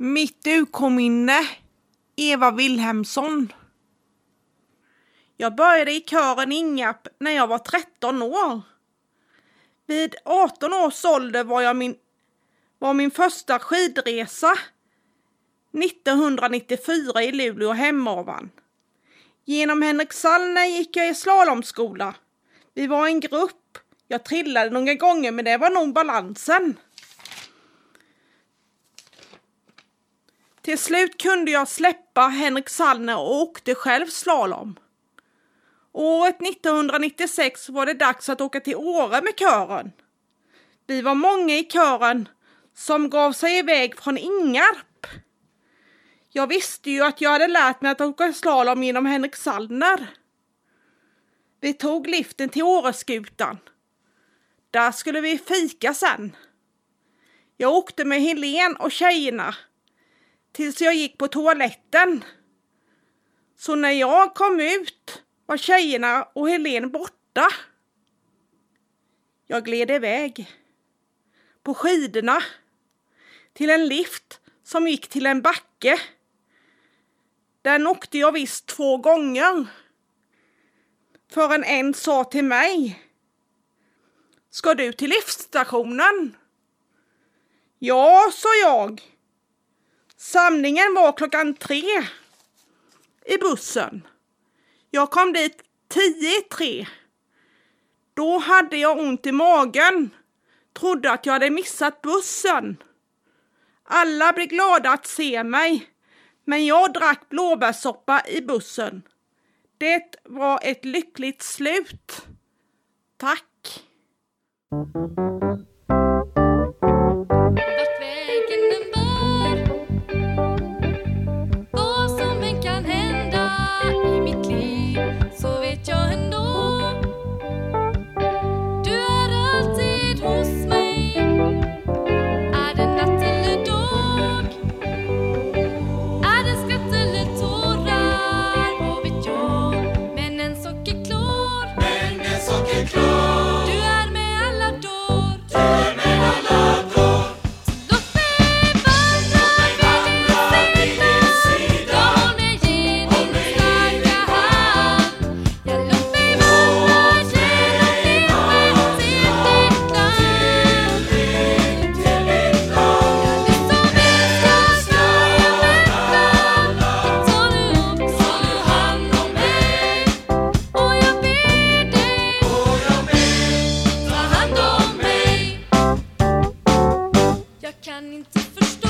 Mitt UK-minne Eva Wilhelmsson. Jag började i kören Ingarp när jag var 13 år. Vid 18 års ålder var jag min, var min första skidresa 1994 i Luleå Hemavan. Genom Henrik Sallner gick jag i slalomskola. Vi var en grupp. Jag trillade några gånger men det var nog balansen. Till slut kunde jag släppa Henrik Sallner och åkte själv slalom. Året 1996 var det dags att åka till Åre med kören. Vi var många i kören som gav sig iväg från Ingarp. Jag visste ju att jag hade lärt mig att åka slalom genom Henrik Sallner. Vi tog liften till Åreskutan. Där skulle vi fika sen. Jag åkte med Helen och tjejerna tills jag gick på toaletten. Så när jag kom ut var tjejerna och Helen borta. Jag gled iväg på skidorna till en lift som gick till en backe. Den åkte jag visst två gånger. Förrän en sa till mig. Ska du till liftstationen? Ja, sa jag. Samlingen var klockan tre i bussen. Jag kom dit tio i tre. Då hade jag ont i magen. Trodde att jag hade missat bussen. Alla blev glada att se mig. Men jag drack blåbärssoppa i bussen. Det var ett lyckligt slut. Tack. kan inte förstå.